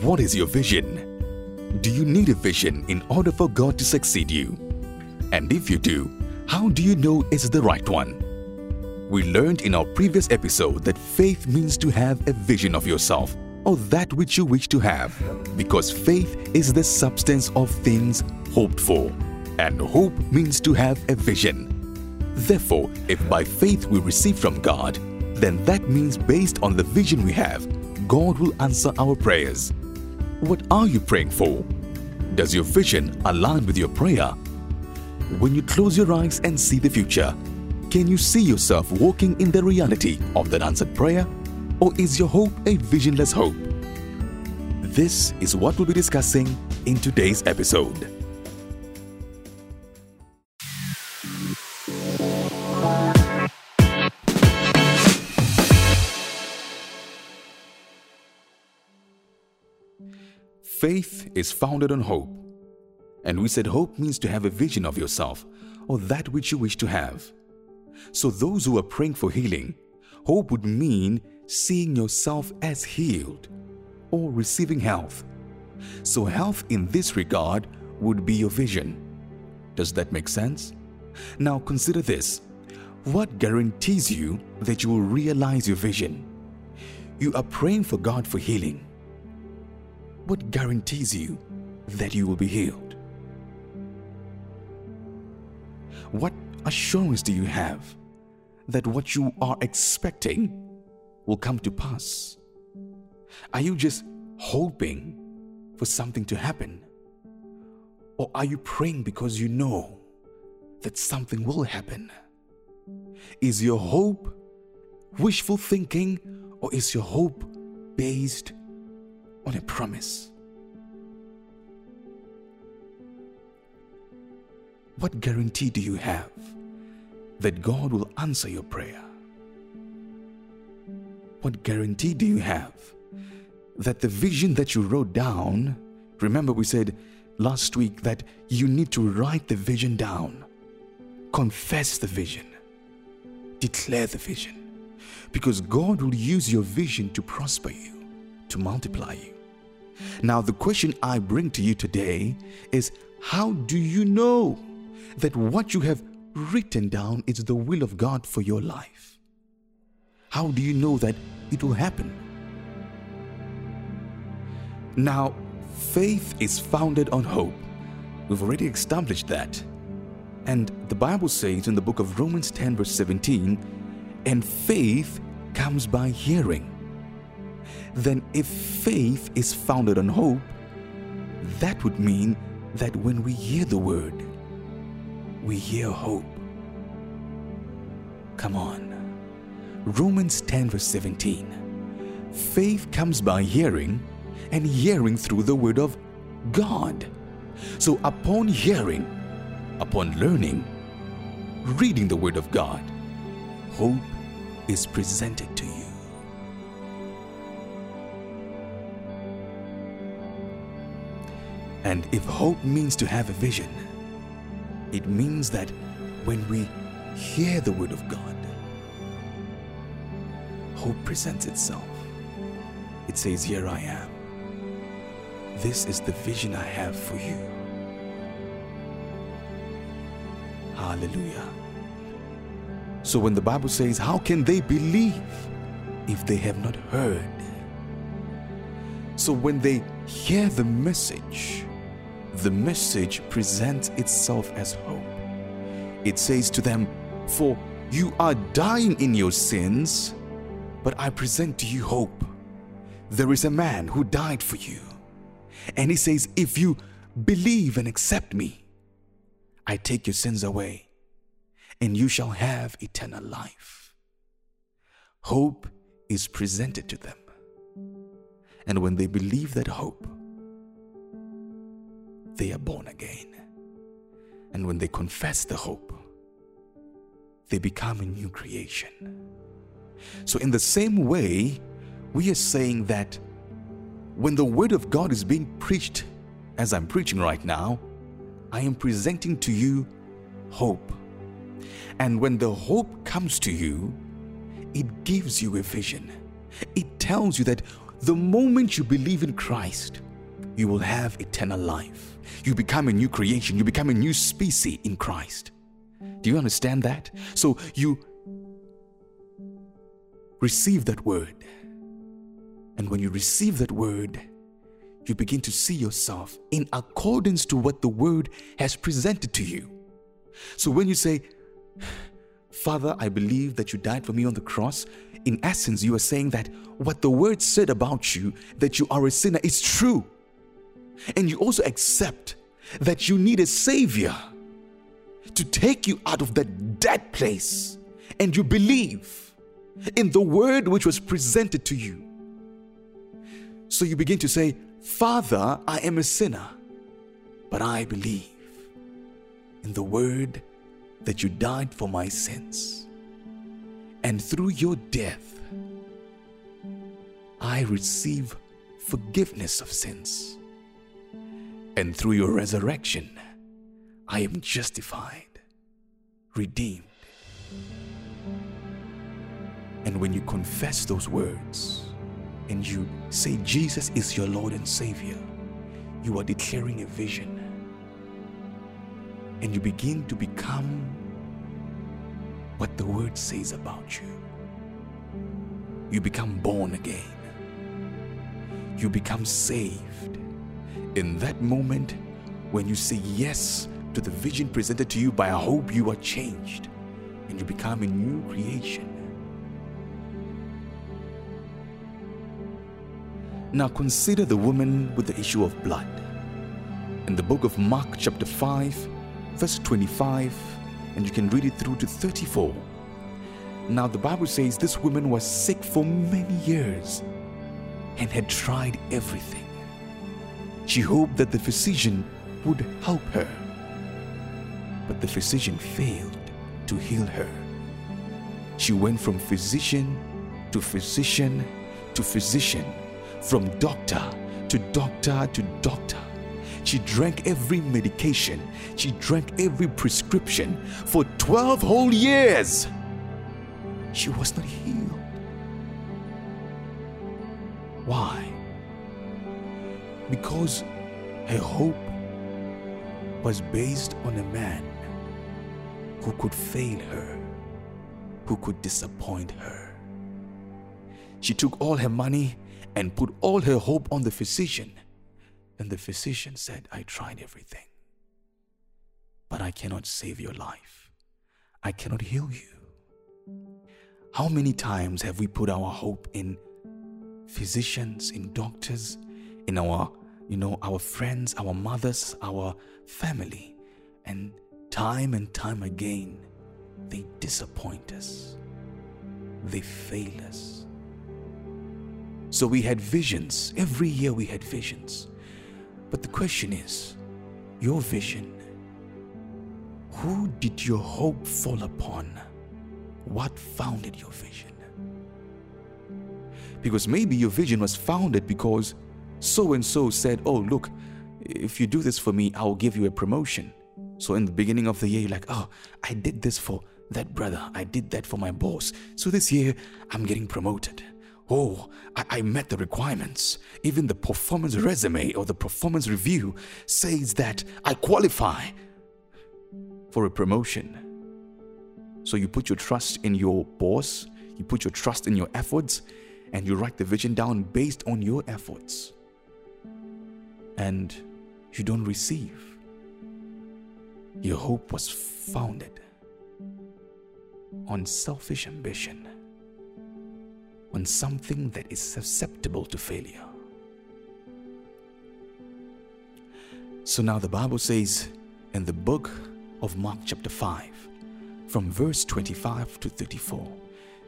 What is your vision? Do you need a vision in order for God to succeed you? And if you do, how do you know it's the right one? We learned in our previous episode that faith means to have a vision of yourself or that which you wish to have, because faith is the substance of things hoped for, and hope means to have a vision. Therefore, if by faith we receive from God, then that means based on the vision we have, God will answer our prayers. What are you praying for? Does your vision align with your prayer? When you close your eyes and see the future, can you see yourself walking in the reality of that answered prayer? Or is your hope a visionless hope? This is what we'll be discussing in today's episode. Faith is founded on hope. And we said hope means to have a vision of yourself or that which you wish to have. So, those who are praying for healing, hope would mean seeing yourself as healed or receiving health. So, health in this regard would be your vision. Does that make sense? Now, consider this what guarantees you that you will realize your vision? You are praying for God for healing. What guarantees you that you will be healed? What assurance do you have that what you are expecting will come to pass? Are you just hoping for something to happen? Or are you praying because you know that something will happen? Is your hope wishful thinking or is your hope based on a promise? What guarantee do you have that God will answer your prayer? What guarantee do you have that the vision that you wrote down, remember we said last week that you need to write the vision down, confess the vision, declare the vision, because God will use your vision to prosper you, to multiply you. Now, the question I bring to you today is how do you know that what you have written down is the will of God for your life? How do you know that it will happen? Now, faith is founded on hope. We've already established that. And the Bible says in the book of Romans 10, verse 17, and faith comes by hearing. Then, if faith is founded on hope, that would mean that when we hear the word, we hear hope. Come on. Romans 10, verse 17. Faith comes by hearing, and hearing through the word of God. So, upon hearing, upon learning, reading the word of God, hope is presented to you. And if hope means to have a vision, it means that when we hear the word of God, hope presents itself. It says, Here I am. This is the vision I have for you. Hallelujah. So when the Bible says, How can they believe if they have not heard? So when they hear the message, the message presents itself as hope. It says to them, For you are dying in your sins, but I present to you hope. There is a man who died for you. And he says, If you believe and accept me, I take your sins away, and you shall have eternal life. Hope is presented to them. And when they believe that hope, they are born again. And when they confess the hope, they become a new creation. So, in the same way, we are saying that when the Word of God is being preached, as I'm preaching right now, I am presenting to you hope. And when the hope comes to you, it gives you a vision. It tells you that the moment you believe in Christ, you will have eternal life. You become a new creation, you become a new species in Christ. Do you understand that? So you receive that word. And when you receive that word, you begin to see yourself in accordance to what the word has presented to you. So when you say, Father, I believe that you died for me on the cross, in essence, you are saying that what the word said about you, that you are a sinner, is true. And you also accept that you need a savior to take you out of that dead place. And you believe in the word which was presented to you. So you begin to say, Father, I am a sinner, but I believe in the word that you died for my sins. And through your death, I receive forgiveness of sins. And through your resurrection, I am justified, redeemed. And when you confess those words and you say Jesus is your Lord and Savior, you are declaring a vision. And you begin to become what the word says about you. You become born again. You become saved. In that moment, when you say yes to the vision presented to you by a hope, you are changed and you become a new creation. Now consider the woman with the issue of blood. In the book of Mark, chapter 5, verse 25, and you can read it through to 34. Now, the Bible says this woman was sick for many years and had tried everything. She hoped that the physician would help her, but the physician failed to heal her. She went from physician to physician to physician, from doctor to doctor to doctor she drank every medication, she drank every prescription for 12 whole years. She was not healed. Why? Because her hope was based on a man who could fail her, who could disappoint her. She took all her money and put all her hope on the physician and the physician said, I tried everything, but I cannot save your life. I cannot heal you. How many times have we put our hope in physicians, in doctors, in our, you know, our friends, our mothers, our family, and time and time again, they disappoint us. They fail us. So we had visions. Every year we had visions. But the question is your vision. Who did your hope fall upon? What founded your vision? Because maybe your vision was founded because so and so said, Oh, look, if you do this for me, I'll give you a promotion. So in the beginning of the year, you're like, Oh, I did this for that brother, I did that for my boss. So this year, I'm getting promoted. Oh, I, I, met the requirements. Even the performance resume or the performance review says that I qualify for a promotion. So you put your trust in your boss, you put your trust in your efforts, and you write the vision down based on your efforts. And you don't receive. Your hope was founded on selfish ambition on something that is susceptible to failure. So now the Bible says in the book of Mark, chapter 5, from verse 25 to 34,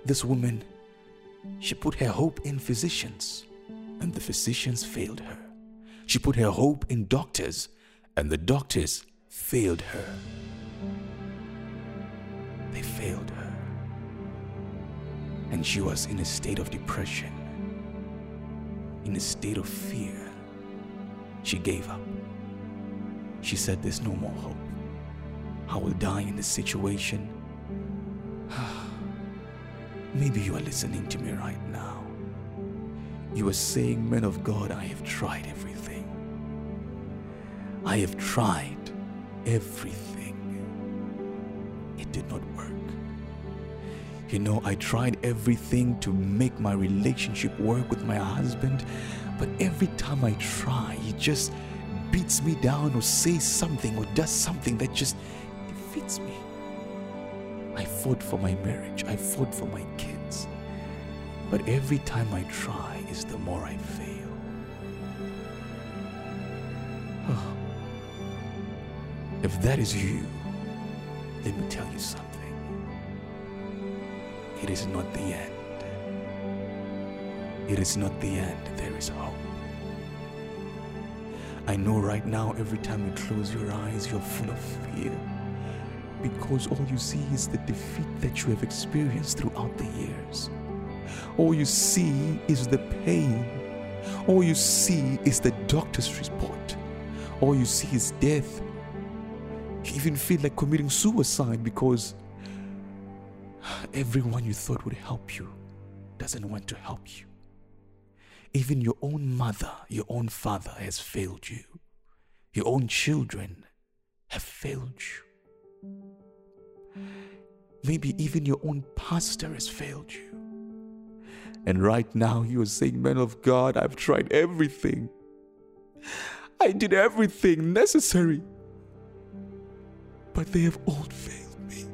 this woman, she put her hope in physicians, and the physicians failed her. She put her hope in doctors, and the doctors failed her. They failed her and she was in a state of depression, in a state of fear. She gave up. She said, There's no more hope. I will die in this situation. Maybe you are listening to me right now. You are saying, Men of God, I have tried everything. I have tried everything. It did not work. You know, I tried everything to make my relationship work with my husband, but every time I try, he just beats me down or says something or does something that just defeats me. I fought for my marriage, I fought for my kids. But every time I try is the more I fail. Oh. If that is you, let me tell you something. It is not the end. It is not the end. There is hope. I know right now, every time you close your eyes, you're full of fear because all you see is the defeat that you have experienced throughout the years. All you see is the pain. All you see is the doctor's report. All you see is death. Even feel like committing suicide because everyone you thought would help you doesn't want to help you. Even your own mother, your own father has failed you. Your own children have failed you. Maybe even your own pastor has failed you. And right now you are saying, Man of God, I've tried everything. I did everything necessary. But they have all failed me.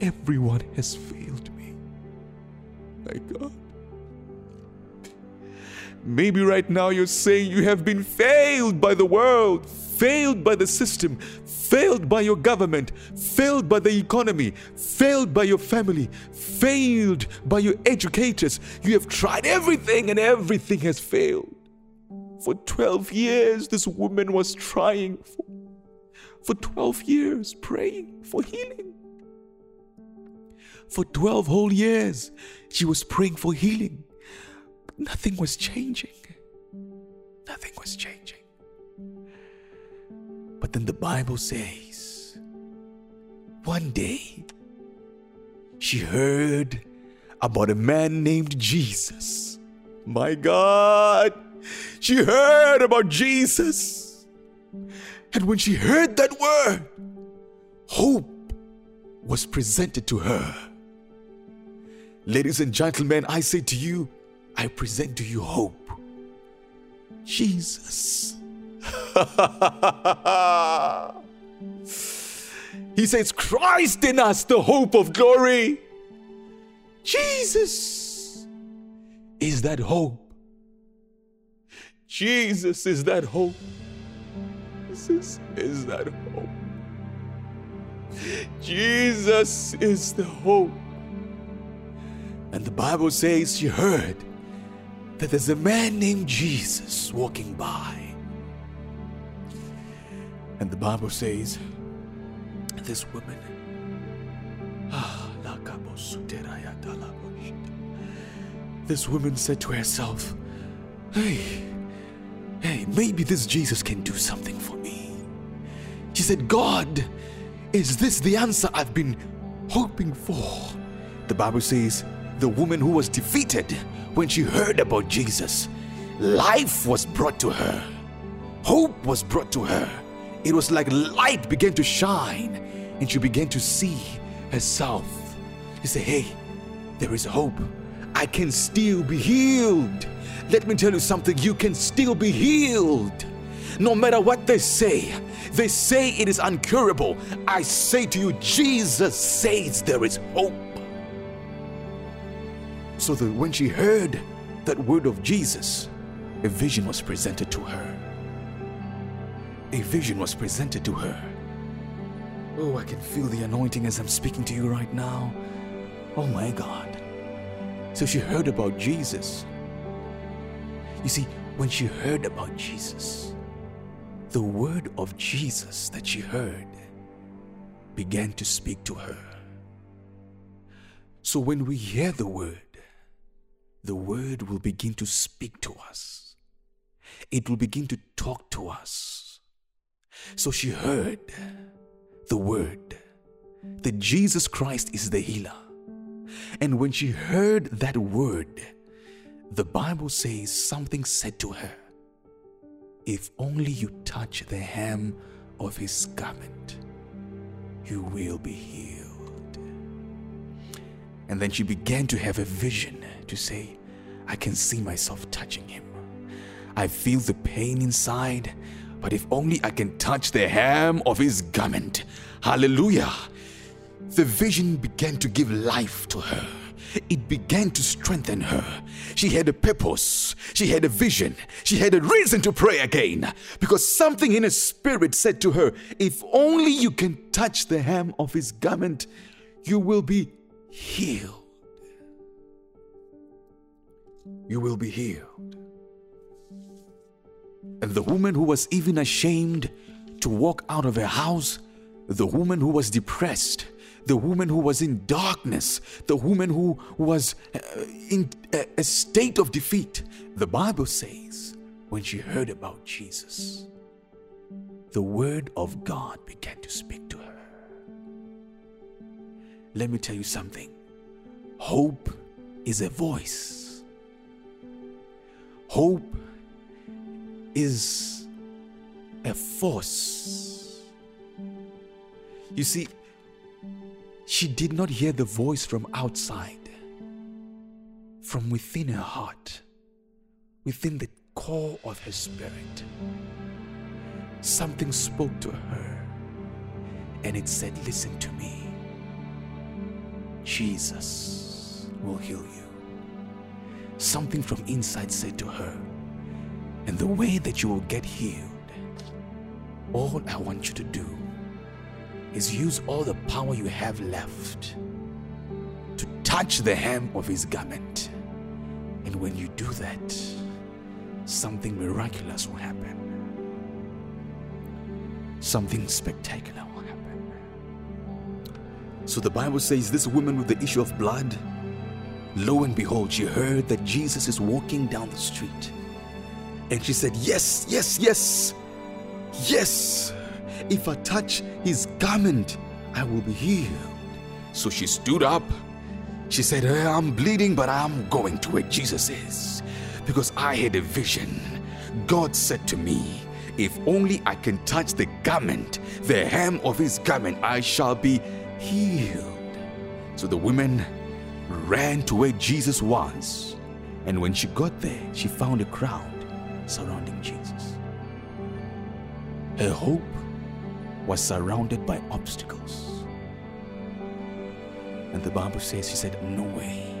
Everyone has failed me. My God. Maybe right now you're saying you have been failed by the world, failed by the system, failed by your government, failed by the economy, failed by your family, failed by your educators. You have tried everything and everything has failed. For 12 years, this woman was trying for, for 12 years, praying for healing. For 12 whole years, she was praying for healing. Nothing was changing. Nothing was changing. But then the Bible says, one day she heard about a man named Jesus. My God, she heard about Jesus. And when she heard that word, hope was presented to her. Ladies and gentlemen, I say to you, I present to you hope. Jesus. he says, Christ in us, the hope of glory. Jesus is that hope. Jesus is that hope. Jesus is that hope. Jesus is the hope. And the Bible says she heard that there's a man named Jesus walking by. And the Bible says, this woman, this woman said to herself, Hey, hey, maybe this Jesus can do something for. She said, God, is this the answer I've been hoping for? The Bible says, the woman who was defeated when she heard about Jesus, life was brought to her, hope was brought to her. It was like light began to shine, and she began to see herself. She said, Hey, there is hope. I can still be healed. Let me tell you something you can still be healed. No matter what they say, they say it is uncurable. I say to you, Jesus says there is hope. So that when she heard that word of Jesus, a vision was presented to her. A vision was presented to her. Oh, I can feel the anointing as I'm speaking to you right now. Oh my God. So she heard about Jesus. You see, when she heard about Jesus, the word of Jesus that she heard began to speak to her. So when we hear the word, the word will begin to speak to us. It will begin to talk to us. So she heard the word that Jesus Christ is the healer. And when she heard that word, the Bible says something said to her, If only you touch the hem of his garment, you will be healed. And then she began to have a vision to say, I can see myself touching him. I feel the pain inside, but if only I can touch the hem of his garment. Hallelujah. The vision began to give life to her. It began to strengthen her. She had a purpose. She had a vision. She had a reason to pray again because something in her spirit said to her, If only you can touch the hem of his garment, you will be healed. You will be healed. And the woman who was even ashamed to walk out of her house, the woman who was depressed, the woman who was in darkness, the woman who was uh, in a state of defeat. The Bible says when she heard about Jesus, the word of God began to speak to her. Let me tell you something hope is a voice, hope is a force. You see, she did not hear the voice from outside, from within her heart, within the core of her spirit. Something spoke to her and it said, Listen to me. Jesus will heal you. Something from inside said to her, and the way that you will get healed, all I want you to do is use all the power you have left to touch the hem of his garment. And when you do that, something miraculous will happen. Something spectacular will happen. So the Bible says this woman with the issue of blood, lo and behold, she heard that Jesus is walking down the street. And she said, Yes, yes, yes, yes. If I touch his garment, I will be healed. So she stood up. She said, eh, I'm bleeding, but I'm going to where Jesus is because I had a vision. God said to me, If only I can touch the garment, the hem of his garment, I shall be healed. So the woman ran to where Jesus was. And when she got there, she found a crowd surrounding Jesus. Her hope was surrounded by obstacles. And the Bible says, She said, No way.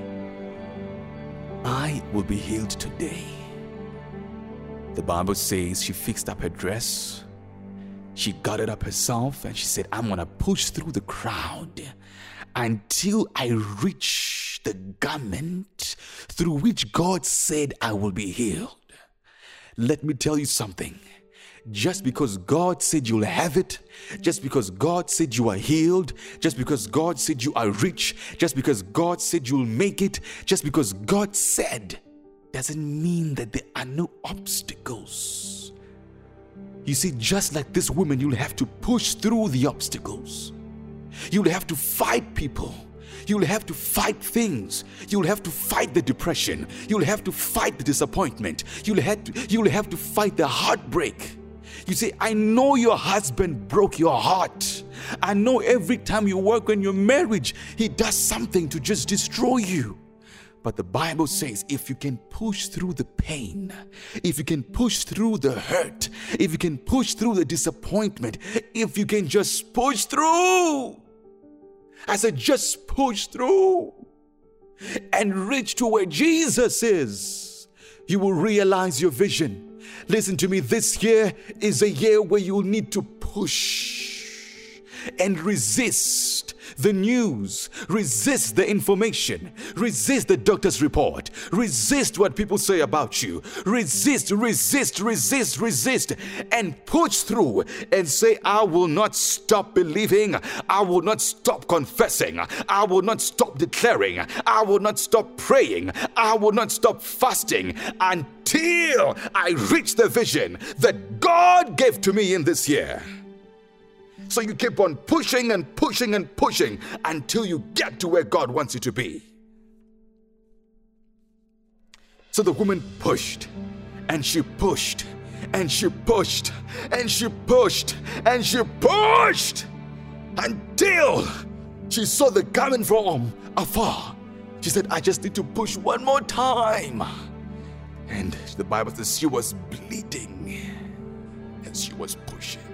I will be healed today. The Bible says she fixed up her dress. She got it up herself and she said, I'm to push through the crowd until I reach the garment through which God said I will be healed. Let me tell you something. Just because God said you'll have it, just because God said you are healed, just because God said you are rich, just because God said you'll make it, just because God said, doesn't mean that there are no obstacles. You see, just like this woman, you'll have to push through the obstacles. You'll have to fight people. You'll have to fight things. You'll have to fight the depression. You'll have to fight the disappointment. You'll have to, you'll have to fight the heartbreak. You say, I know your husband broke your heart. I know every time you work on your marriage, he does something to just destroy you. But the Bible says if you can push through the pain, if you can push through the hurt, if you can push through the disappointment, if you can just push through, I said, just push through and reach to where Jesus is. You will realize your vision. Listen to me, this year is a year where you'll need to push and resist the news, resist the information, resist the doctor's report, resist what people say about you, resist, resist, resist, resist, and push through and say, I will not stop believing, I will not stop confessing, I will not stop declaring, I will not stop praying, I will not stop fasting until I reach the vision that God gave to me in this year. So you keep on pushing and pushing and pushing until you get to where God wants you to be. So the woman pushed and she pushed and she pushed and she pushed and she pushed until she saw the garment from afar. She said, I just need to push one more time. And the Bible says she was bleeding as she was pushing.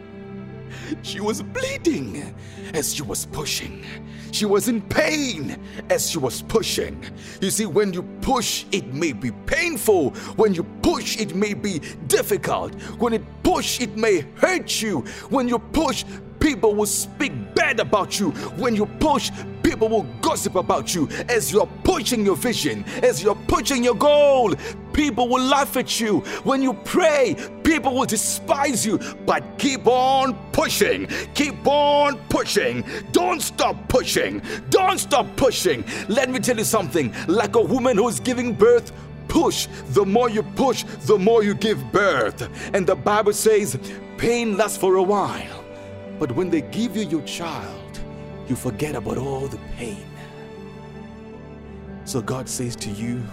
She was bleeding as she was pushing. She was in pain as she was pushing. You see, when you push, it may be painful. When you push, it may be difficult. When it push, it may hurt you. When you push, people will speak bad about you. When you push, people will gossip about you. As you're pushing your vision, as you're pushing your goal, people will laugh at you. When you pray, people will despise you. But keep on pushing. Keep on pushing. Don't stop pushing. Don't stop pushing. Let me tell you something like a woman who's giving birth push, the more you push, the more you give birth. And the Bible says, pain lasts for a while. But when they give you your child, you forget about all the pain. So God says to you,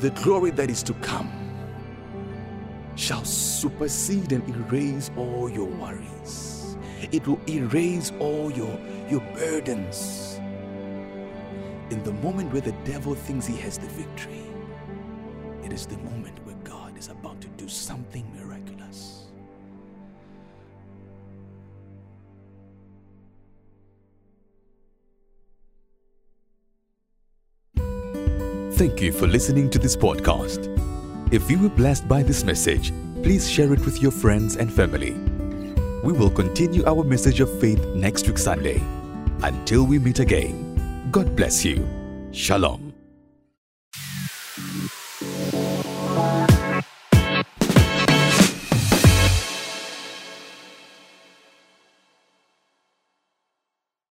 the glory that is to come shall supersede and erase all your worries. It will erase all your, your burdens. In the moment where the devil thinks he has the victory, it is the moment where God is about to do something miraculous. Thank you for listening to this podcast. If you were blessed by this message, please share it with your friends and family. We will continue our message of faith next week, Sunday. Until we meet again, God bless you. Shalom.